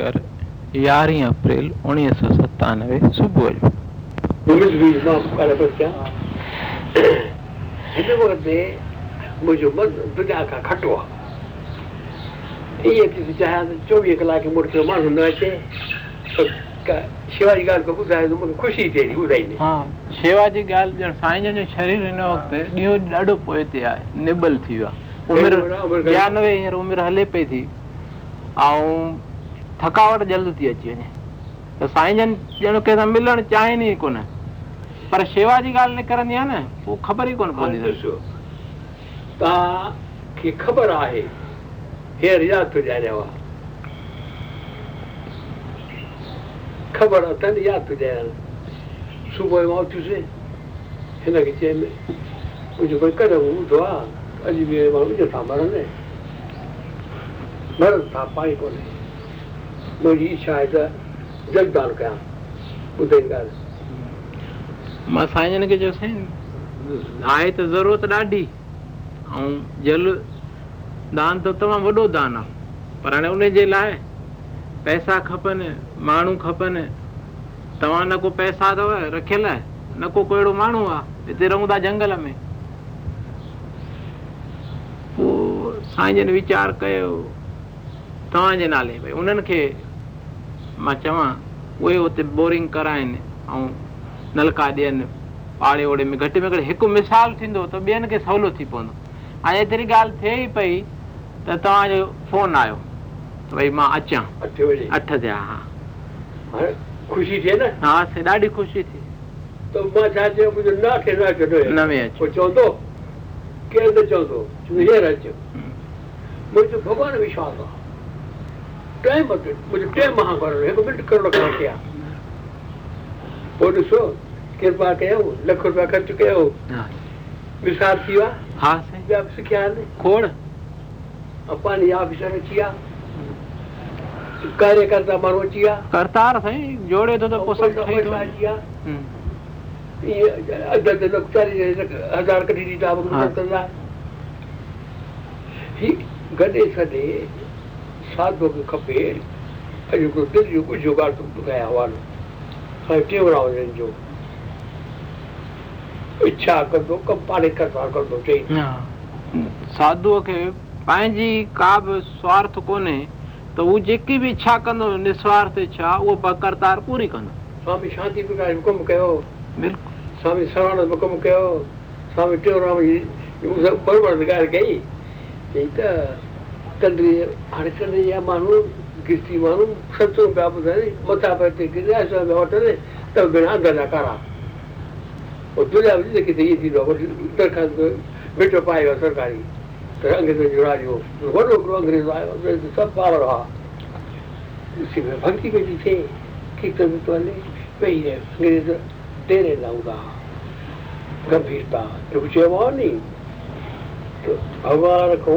يہ 21 अप्रैल 1997 सौ جو مجلس وی ماں کلا थकावट जल्द थी अची वञे पर शेवा जी ॻाल्हि ई कोन तव्हां ख़बर आहे सुबुह जो मां ई कोन्हे मुंहिंजी इच्छा आहे त कयां ॻाल्हि मां साईं जन खे चयो साईं आहे त ज़रूरत ॾाढी ऐं जल दान त तमामु वॾो दान आहे पर हाणे उनजे लाइ पैसा खपनि माण्हू खपनि तव्हां न को पैसा अथव रखियल न को को अहिड़ो माण्हू आहे हिते रहूं था जंगल में पोइ साईं जन वीचारु कयो तव्हांजे नाले भई उन्हनि खे मां चवां उहे बोरिंग कराइनि ऐं नलका ॾियनि पाड़े ओड़े में हिकु मिसाल थींदो त ॿियनि खे सवलो थी पवंदो ॻाल्हि थिए पई त तव्हांजो फ़ोन आयो भई मां अचां अठ ते हा ख़ुशी थिए न हा ॾाढी ख़ुशी थी ٹائم بگ مجھے 10 مہ ماہ بھر ایک بلڈ کرلو کریا اور شو کے پکے ہو لاکھ روپے کر چکے ہو ہاں مسافت کیوا ہاں سنجاب سکھیاں کھوڑ پپن یا افسر چیا کاریکرتا منو چیا کرتا سیں جوڑے تو کو سب ٹھیک ہو گیا ہمم پی ادر تک نوکری ہے ہزار کٹی ಸಾಧಬೇಕು ಕಪ್ಪೆ ಅಲ್ಲಿ ಗೊತ್ತಿದ್ದು ಯೋಗು ಜೋಗಾಡ್ ತುಂಬಿಕಾಯ ಹವಾಲು टेवराजन इच्छा कंदो कमु पाणे करतार कंदो चई साधूअ खे पंहिंजी का बि स्वार्थ कोन्हे त तो हू जेकी बि इच्छा कंदो निस्वार्थ इच्छा उहो करतार पूरी कंदो स्वामी शांति प्रकाश हुकुम कयो स्वामी सर्वानंद हुकुम कयो स्वामी टेऊराम जी बराबरि कई चई त वॾो हिकिड़ो अंग्रेज़ आयो सभु आहे नी भॻवान खां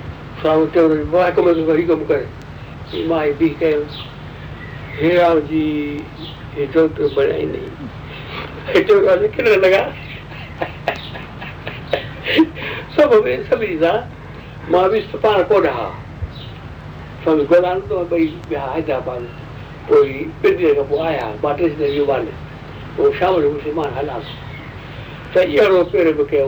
मां बि पाण कोन हा भई हैदराबाद पोइ आया पोइ शाम जो मां हलां त अहिड़ो पेर बि कयो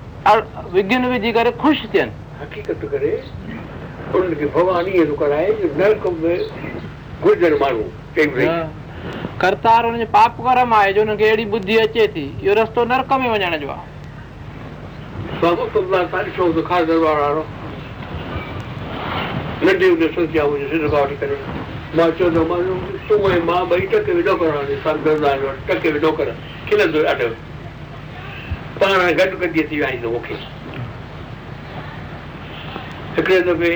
विज्ञान विझी करे ख़ुशि थियनि हक़ीक़त करे उनखे भॻवान ईअं थो कराए नरक में गुज़र माण्हू करतार हुनजो पाप कर्म आहे जो हुनखे अहिड़ी बुद्धी अचे थी इहो रस्तो नरक में वञण जो आहे मां चवंदो मां तूं ऐं मां ॿई टके वेॾो पाण घटि गॾु गॾिजी विहाईंदो मूंखे हिकिड़े दफ़े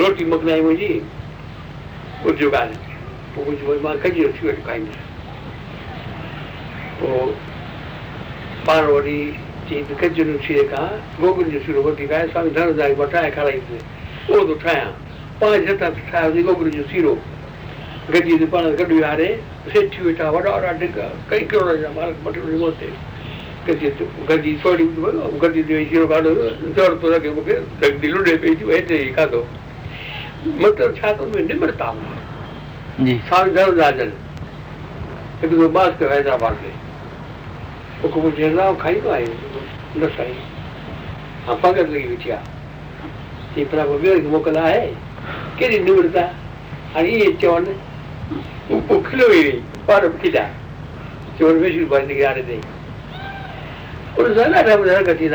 रोटी मोकिलाई मुंहिंजी कुझु ॻाल्हि पोइ कुझु मां खाईंदासीं पोइ पाण वरी चई गजरुनि सीरे खां गोगुनि जो सीरो वठी खाए स्वामी मां ठाहे खाराईंदुसि उहो थो ठाहियां पाण छह ठाहियोसीं गोगुनि जो सीरो गॾिजी पाण गॾु विहारे सेठी वेठा वॾा वॾा कई जा मोकल आहे कहिड़ीत चवनि मुंहिंजो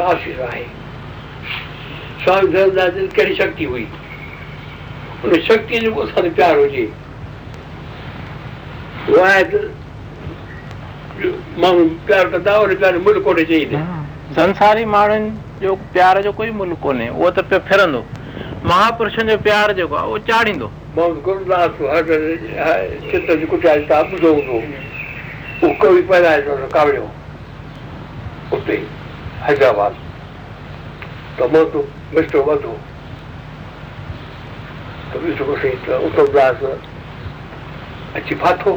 आशीष आहे कहिड़ी शक्ति हुई हुन शक्तीअ जो असांखे प्यारु हुजे مانو قرض دا ۽ ملڪ وٽ چيئي سنساري ماڙن جو پيار جو ڪو ملڪو نه هو ته پيرندو مها پرشن جو پيار جو هو چاڙيندو موند گونداس ها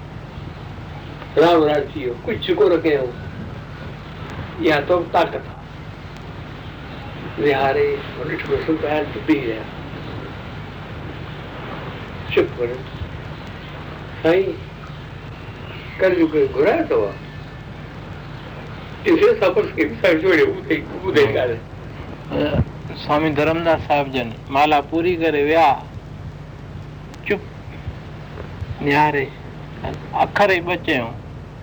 राम राजी हो कुछ चुको रखे हो या तो ताकत तो चुप कर सही कर जो तो इसे सफर के साथ जोड़े हाँ। स्वामी धर्मदास साहब जन माला पूरी करे व्या चुप निहारे अखर ही बचे हूँ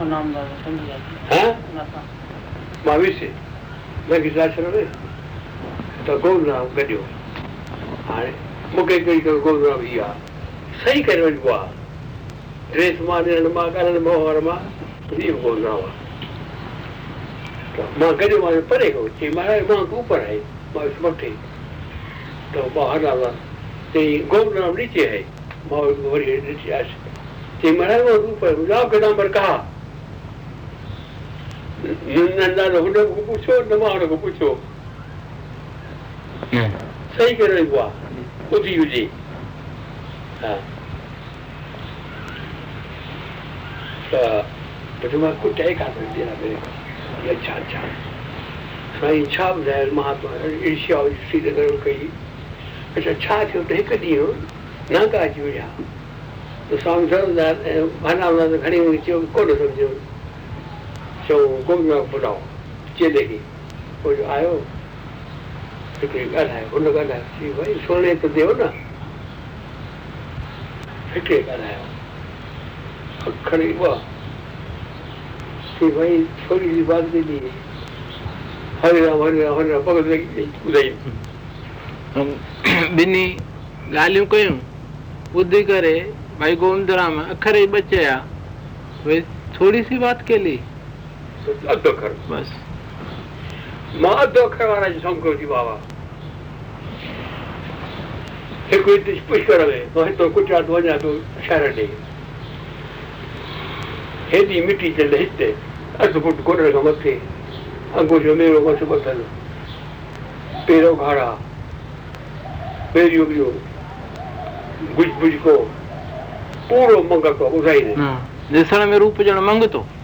मां कढियो वञिबो आहे मां कढियो मां चयो परे मां हलां गोल ॾींदी आहे मां चई महाराज पर छा थियो त हिकु ॾींहुं नगा अची विया हूंदा त घणी चयो कोन सम्झो 就工作辅导接了你，我说哎呦，这个安排，我那个安排，我一说那都丢了，这个安排，很可怜吧？这回处理完这里，好了好了好了，不过这这，बिनी ॻाल्हियूं कयूं ॿुधी करे भाई गोविंद राम अखर ई बचिया वरी थोड़ी सी बात के लिए मां अधु अखर वारा जी सौंको थी बाबा हिकु हिते पुष्कर में मां हितो कुटिया थो वञा थो शहर ॾे हेॾी मिटी चंड हिते अधु फुट कोटर खां मथे अंगो जो मेरो मथो अथनि पेरो पूरो मंगतो ॿुधाईंदे ॾिसण में रूप ॼण मंगतो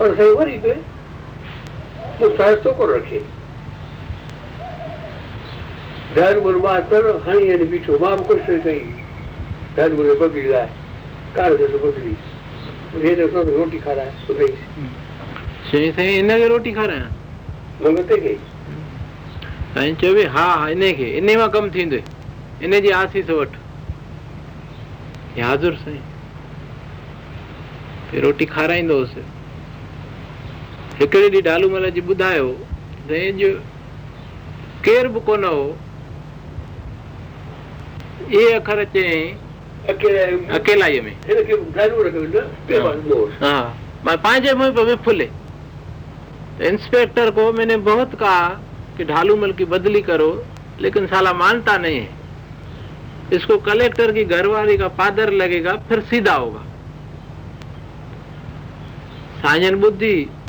और फेवरी पे मुस्तों को रखे धन बुनवा कर हणी ये बीठो माफ कर से कही धन बुरे बगड़ी लाए कार से तो बगड़ी ये तो रोटी खा रहा है सही सही सही इन्हें रोटी खा रहे हैं मंगते हाँ, हाँ, के ऐं चयो भई हा हा इन खे इन मां कमु थींदो इन जी आसीस वठ हाज़ुर साईं रोटी खाराईंदो हुउसि हिकिड़े ॾींहुं डालूमल जी ॿुधायो जंहिंजो केर बि कोन हो इहे अखर चयईं अकेलाईअ में हाँ मैं पांजे मुंह पर फुले इंस्पेक्टर को मैंने बहुत कहा कि ढालूमल की बदली करो लेकिन साला मानता नहीं है इसको कलेक्टर की घरवाली का पादर लगेगा फिर सीधा होगा साजन बुद्धि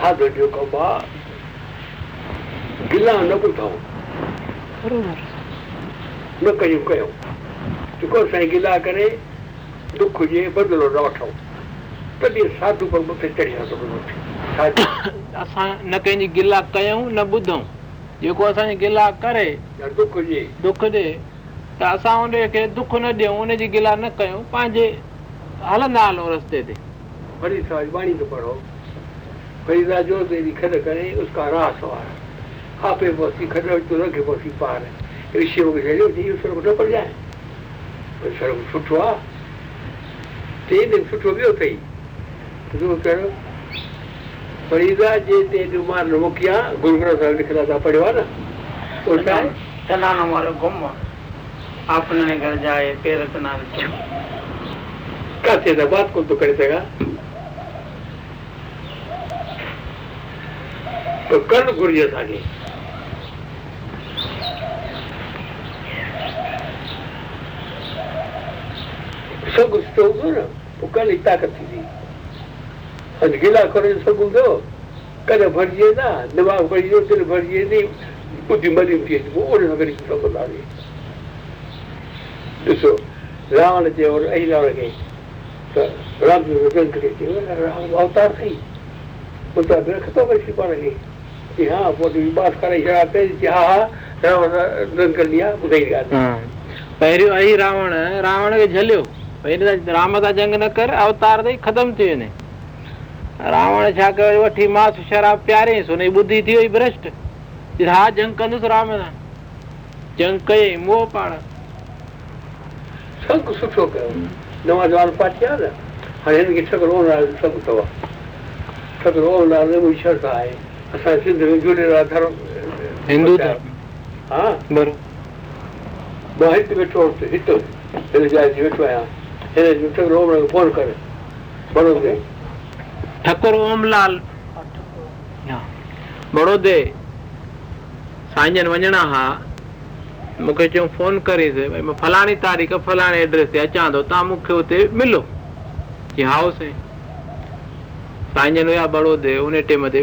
छा गॾियो कबो आहे गिला न ॿुधऊं न कयूं कयूं जेको साईं गिला करे दुख हुजे बदिलो न वठूं तॾहिं साधू पर मूंखे चढ़ी असां न कंहिंजी गिला कयूं न ॿुधूं जेको असांजी गिला करे दुख हुजे दुख ॾे त असां उन दुख न ॾियूं उनजी गिला न कयूं पंहिंजे हलंदा हलूं रस्ते ते वरी पढ़ो फरीदा जो तेरी खड करे उसका रास वार आपे बोसी खड तो रखे बोसी पार ऋषि वो जेले नी सुर उठो पड़ जाए पर सर उठो आ ते ने उठो भी उठई तो कर फरीदा जे ते दुमार नो गुरु ग्रंथ साहिब लिखला था पढ़यो ना ओ तना नो मारो गम आपने घर जाए पेरत ना का बात को तो दिमाग़जी वेंदी मरीब रावण खे یہا وہ دوبارہ کرے جا پے جی ہاں تے رنگ کر لیا گئی ہاں پہریو اہی راون راون کے جھلیو پہری دا ڈرامہ دا جنگ نہ کر او تار دے ختم تھی نے راون چھا کے وٹھی ماس شراب پیارے سنی بدھی تھیوئی برسٹ یہا جنگ کنو سو رامے دا جنگے مو پڑ سب سٹو کرو نواز اپاٹیا دا ہن کی چھکڑو نہ سٹو تو سٹو نہ साईं जन वञणा मूंखे चयूं फोन करे मिलो साईं बड़ोदे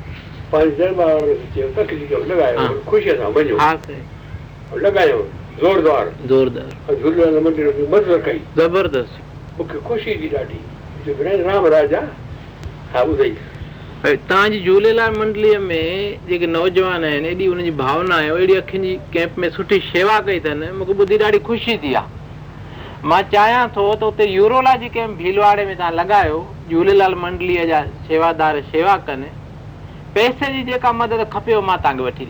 तव्हांजी झूलेलाल मंडलीअ में जेके नौजवान आहिनि एॾी हुननि जी आहे अहिड़ी अखियुनि जी कैंप में सुठी शेवा कई अथनि मूंखे ॿुधी ॾाढी ख़ुशी थी आहे मां चाहियां थो त हुते जी कैंप भीलवाड़े में तव्हां लॻायो झूलेलाल मंडलीअ जा शेवादार शेवा कनि पैसे जी जेका मदद खपे मां तव्हांखे वठी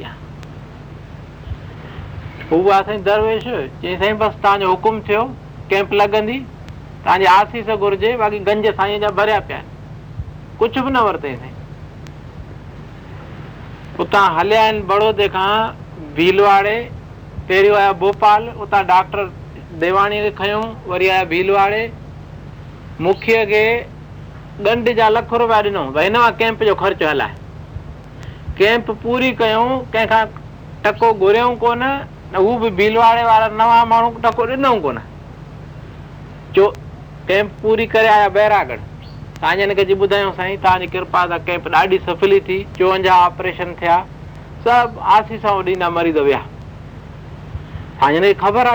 ॾियां साईं दरवेश चई साईं बसि तव्हांजो हुकुम थियो कैंप लॻंदी तव्हांजी आसीस घुरिजे बाक़ी गंज साईं जा भरिया पिया आहिनि कुझु बि न वरितई साईं उतां हलिया आहिनि बड़ौदे खां भीलवाड़े पहिरियों आया भोपाल उतां डॉक्टर देवाणीअ खे खयूं वरी आया भीलवाड़े मुखीअ खे गंड जा लख रुपया ॾिनऊं भई हिन मां कैंप जो ख़र्चु हलाए कैम्प पूरी कयूं कंहिंखां टको घुरियऊं कैम्प पूरी करे आया बैगढ़ तव्हांजे हिनखे ॿुधायूं कृपा कैम्प ॾाढी सफली थी चोवंजाहु ऑपरेशन थिया सभु आसी ॾींदा मरीज़ विया तव्हांजे हिनखे ख़बर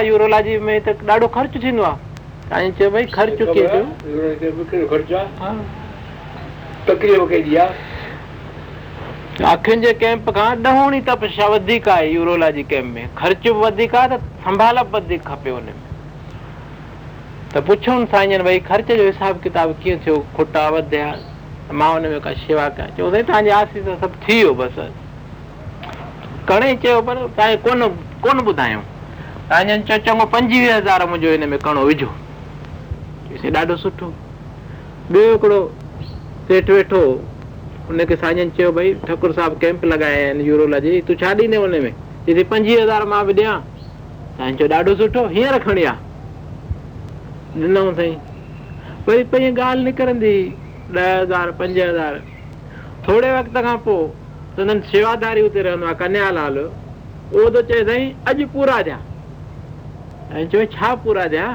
आहे अखियुनि जे कैंप खां ॾहोणी तपश वधीक आहे यूरोलॉजी कैंप में ख़र्च बि वधीक आहे त संभाल खपे हुन में त पुछूं भई ख़र्च जो हिसाब किताब कीअं थियो खुटा वधिया मां हुन में का शेवा कयां चओ तव्हांजे आसीस सभु थी वियो बसि घणेई चयो पर तव्हांखे कोन कोन ॿुधायूं चयो चङो पंजवीह हज़ार मुंहिंजो हिन में कणो विझो ॾाढो सुठो ॿियो हिकिड़ो सेठ वेठो उनखे साईं चयो भई ठकुर साहिबु कैंप लॻाया आहिनि यूरोल जी तूं छा ॾींदे हुन में चई पंजवीह हज़ार मां बि ॾियां साईं चयो ॾाढो सुठो हीअं खणी आहे ॾिनऊं साईं वरी पंहिंजी ॻाल्हि निकिरंदी ॾह हज़ार पंज हज़ार थोरे वक़्त खां पोइ सदन शेवाधारी हुते रहंदो आहे कन्यालाल उहो त चए साईं अॼु पूरा ॾियां ऐं चयो छा पूरा ॾियां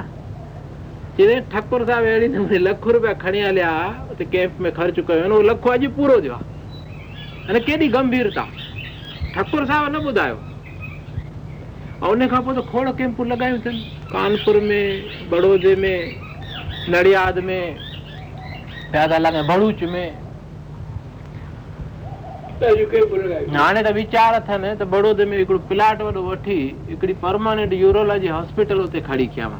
चवे ठकुर साहिबु अहिड़ी लख रुपया खणी हलिया उते कैम्प में ख़र्च कयो उहो लख अॼु पूरो थियो आहे अने केॾी गंभीरता ठकुर साहिबु न ॿुधायो ऐं उनखां पोइ त खोड़ कैम्पू लॻायूं अथनि कानपुर में बड़ौदे में नड़ियाद में भरूच में हाणे त वीचार अथनि त बड़ौदे में हिकिड़ो प्लाट वॾो वठी हिकिड़ी परमानेंट यूरोलॉजी हॉस्पिटल हुते खणी कयांव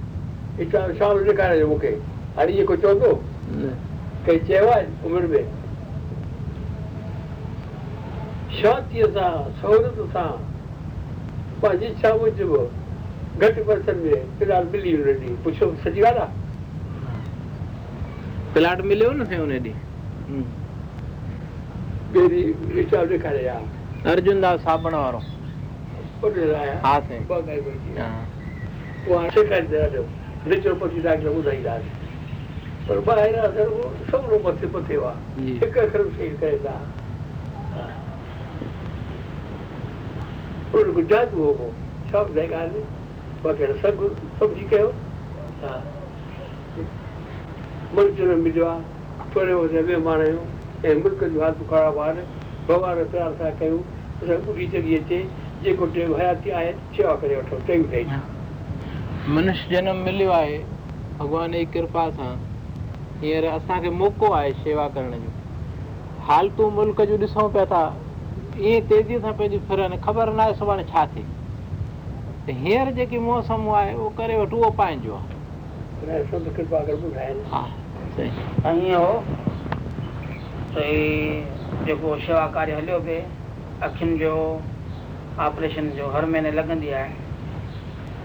छा ॾेखारे मूंखे हाणे जेको चवंदो कई चयो आहे उमिरि में शांतीअ सां सहूलियत सां पंहिंजी इच्छा मुजिबि घटि पैसनि में फिलहालु मिली हुन ॾींहुं पुछो सची ॻाल्हि आहे प्लाट मिलियो न ॾींहुं अर्जुन दास साबण वारो भॻवान कयूं जॻह अचे जेको टे हयाती आहे मनुष्य जनम मिलियो आहे भॻवान जी कृपा सां हींअर असांखे मौक़ो आहे शेवा करण जो हालतूं मुल्क जूं ॾिसूं पिया था ईअं तेज़ीअ सां पंहिंजी फिरनि ख़बर न आहे सुभाणे छा थिए त हींअर जेकी मौसम आहे उहो करे वठूं उहो पंहिंजो आहे जेको शेवा कार्य हलियो पिए अखियुनि जो ऑपरेशन जो हर महीने लॻंदी आहे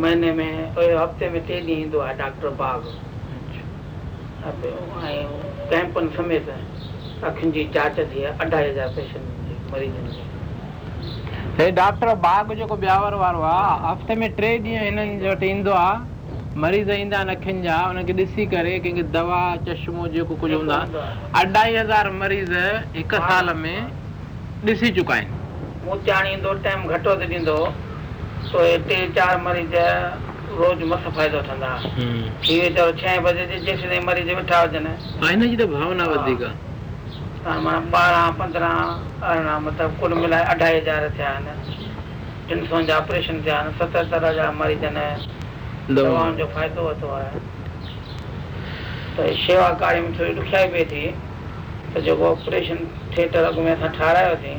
महीने में हफ़्ते में टे ॾींहं ईंदो आहे अखियुनि जी जांच थी आहे अढाई हज़ार पेशंट हे डॉक्टर बाग जेको ब्यावर वारो आहे हफ़्ते में टे ॾींहं हिननि वटि ईंदो आहे मरीज़ ईंदा आहिनि अखियुनि जा हुनखे ॾिसी करे कंहिंखे दवा चश्मो जेको कुझु हूंदो आहे अढाई हज़ार मरीज़ हिकु साल में ॾिसी चुका आहिनि घटो थो ॾींदो टे चारि मरीज़ रोज़ मस्त फ़ाइदो मतिलबु अढाई हज़ार थिया आहिनि सत मरीज़ कारी थोरी ॾुखाई पए थी त जेको ऑपरेशन थिएटर अॻ में असां ठारायोसीं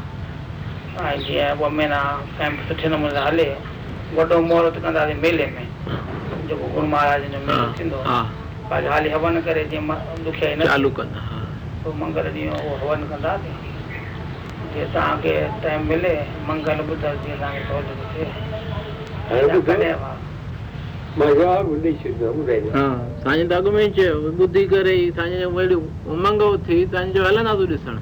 ऐं जीअं ॿ महीना कंहिं सुठे नमूने सां हले वॾो महूरत कंदासीं जेको महाराज जो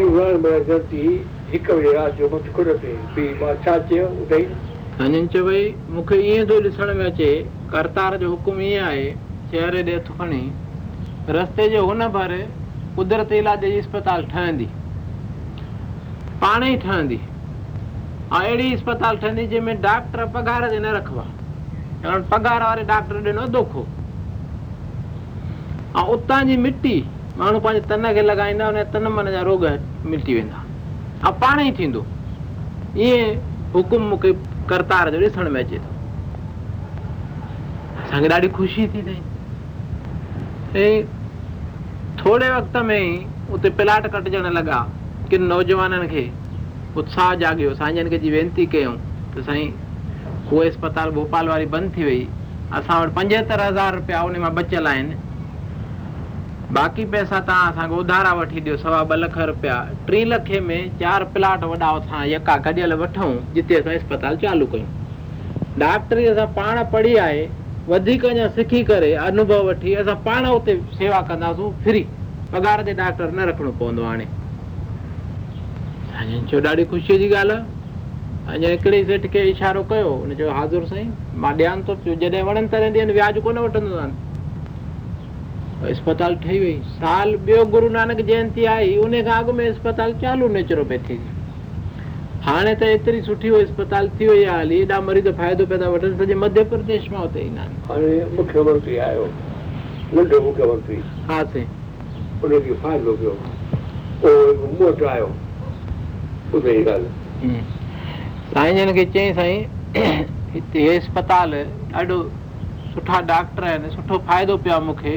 ईअं थो ॾिसण में अचे करतार जो भर कुदरत इलाज जी इस्पताल ठहंदी पाणे ठहंदी ऐं अहिड़ी इस्पताल ठहंदी जंहिंमें डॉक्टर पघार ते न रखबा पघार वारे डॉक्टर ऐं उतां जी मिटी माण्हू पंहिंजे तन खे लॻाईंदा हुनजा तन मन जा रोग मिटी वेंदा ऐं पाण ई थींदो ईअं हुकुम मूंखे करतार जो ॾिसण में अचे थो असांखे ॾाढी ख़ुशी थी थिए ऐं थोरे वक़्त में ई उते प्लाट कटिजण लॻा किन नौजवाननि खे उत्साह जाॻियो साईं जन खे जी वेनिती कयूं त साईं उहे अस्पताल भोपाल वारी बंदि थी वई असां वटि पंजहतरि हज़ार रुपया उन मां बचियल आहिनि बाक़ी पैसा तव्हां असांखे उधारा वठी ॾियो सवा ॿ लख रुपया टी लखे में चारि प्लाट वॾा असां यका कॾियल वठूं जिते असां इस्पताल चालू कयूं डॉक्टरी असां पाण पढ़ी आहे वधीक अञा सिखी करे अनुभव वठी असां पाण उते सेवा कंदासूं फ्री पघार ते डॉक्टर न रखणो पवंदो हाणे छो ॾाढी ख़ुशीअ जी ॻाल्हि आहे अञा हिकिड़ी सेठ खे इशारो कयो हुनजो हाज़ुरु साईं मां ध्यानु थो पियो जॾहिं वणंदी आहिनि वियाज कोन वठंदो इस्पताल ठही वई साल ॿियो गुरू नानक जयंती आई उन खां अॻु में अस्पताल चालू नेचुरोपैथी हाणे त एतिरी सुठी अस्पताल थी वई आहे हाली हेॾा मरीज़ फ़ाइदो पिया था वठनि सॼे मध्य प्रदेश मां हुते ईंदा आहिनि चई साईं हिते अस्पताल ॾाढो सुठा डॉक्टर आहिनि सुठो फ़ाइदो पियो आहे मूंखे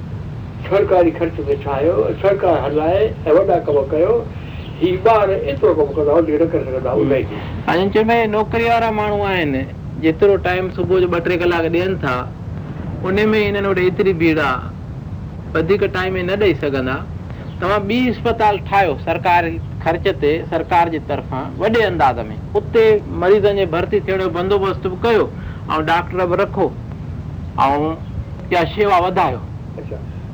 जेतिरो टाइम सुबुह जो ॿ टे कलाक ॾियनि था एतिरी भीड़ न ॾेई सघंदा तव्हां ॿी इस्पताल ठाहियो सरकारी ख़र्च ते सरकार जे तरफ़ां वॾे अंदाज़ में उते मरीज़नि जे भर्ती थियण जो बंदोबस्तु बि कयो ऐं डॉक्टर बि रखो ऐं शेवा वधायो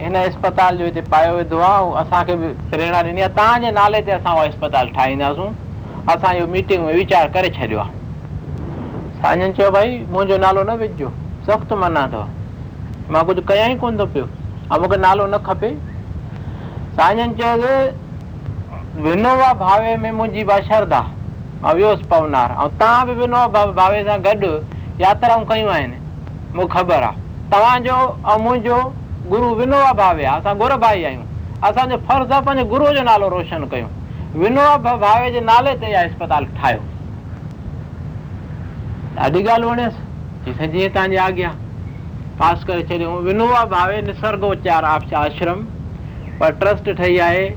हिन अस्पताल जो हिते पायो वेंदो आहे ऐं असांखे बि प्रेरणा ॾिनी आहे तव्हांजे नाले ते असां उहो अस्पताल ठाहींदासूं असां इहो मीटिंग में वीचारु करे छॾियो आहे साईं चयो भई मुंहिंजो नालो न विझिजो सख़्तु मना अथव मां कुझु कयां ई कोन थो पियो ऐं मूंखे नालो न खपे साईं चयोसि विनोवा भावे में मुंहिंजी बाशरदा मां वियोसि पवनार ऐं तव्हां बि विनोवा भाव भावे सां गॾु यात्राऊं कयूं आहिनि मूंखे ख़बर आहे तव्हांजो ऐं मुंहिंजो गुरु विनोबा भावे आहे असां गुर भाई आहियूं पंहिंजे गुरूअ जो नालो रोशन कयूं भावे जे नाले ते ठाहियो ॾाढी ॻाल्हि वणियसि जीअं पास करे विनोबा भावे निसर्गो चार आपशा आश्रम पर ट्रस्ट ठही आहे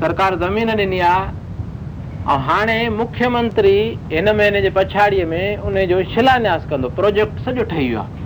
सरकार ज़मीन ॾिनी आहे ऐं हाणे मुख्यमंत्री हिन महीने जे पछाड़ीअ में उनजो शिलान्यास कंदो प्रोजेक्ट सॼो ठही वियो आहे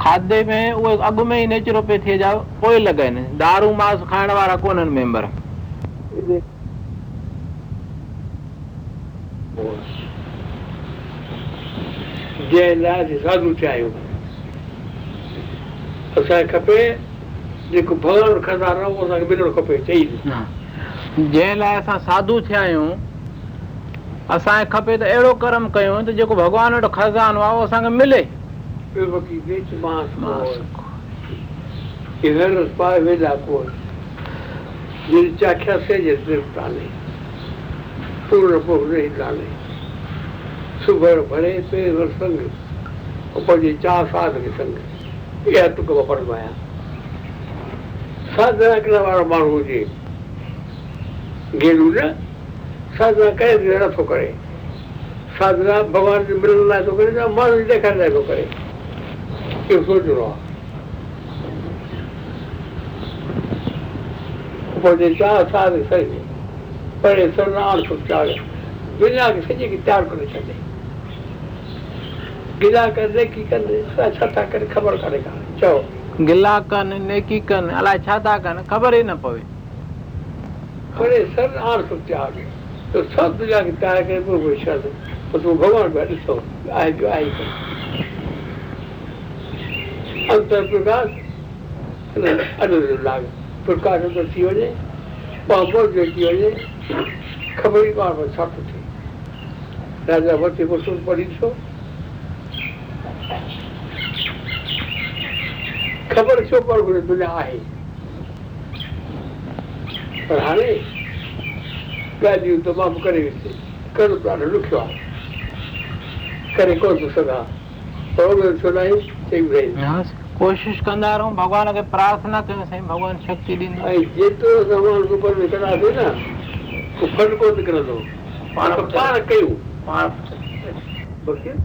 खाधे में उहे अॻु में ई थिए जा पोइ लॻाइनि दारू मास खाइण वारा कोन आहिनि जंहिं लाइ असां साधू थिया आहियूं असांखे खपे त अहिड़ो कर्म कयूं त जेको भॻवान वटि खज़ानो आहे उहो असांखे मिले भॻवान जे मिलण लाइ थो करे ॾेखारण लाइ थो करे केरु सोचणो आहे पोइ जे चाह छा सही पर सरनाण सुचार दुनिया खे सॼे खे तयारु करे छॾे गिला कंदे की कंदे छा था करे ख़बर कान्हे कान चओ गिला कनि नेकी कनि अलाए छा था कनि ख़बर ई न पवे पर सर आर सुचार त सभु दुनिया खे तयारु करे पोइ छॾ पोइ तूं भॻवान ॾिसो आहे पर हाणे करे वठी ॾुखियो आहे कोन थो कोशिश कंदा रहूं भॻवान खे प्रार्थना कयूं साईं भॻवान कयूं पाण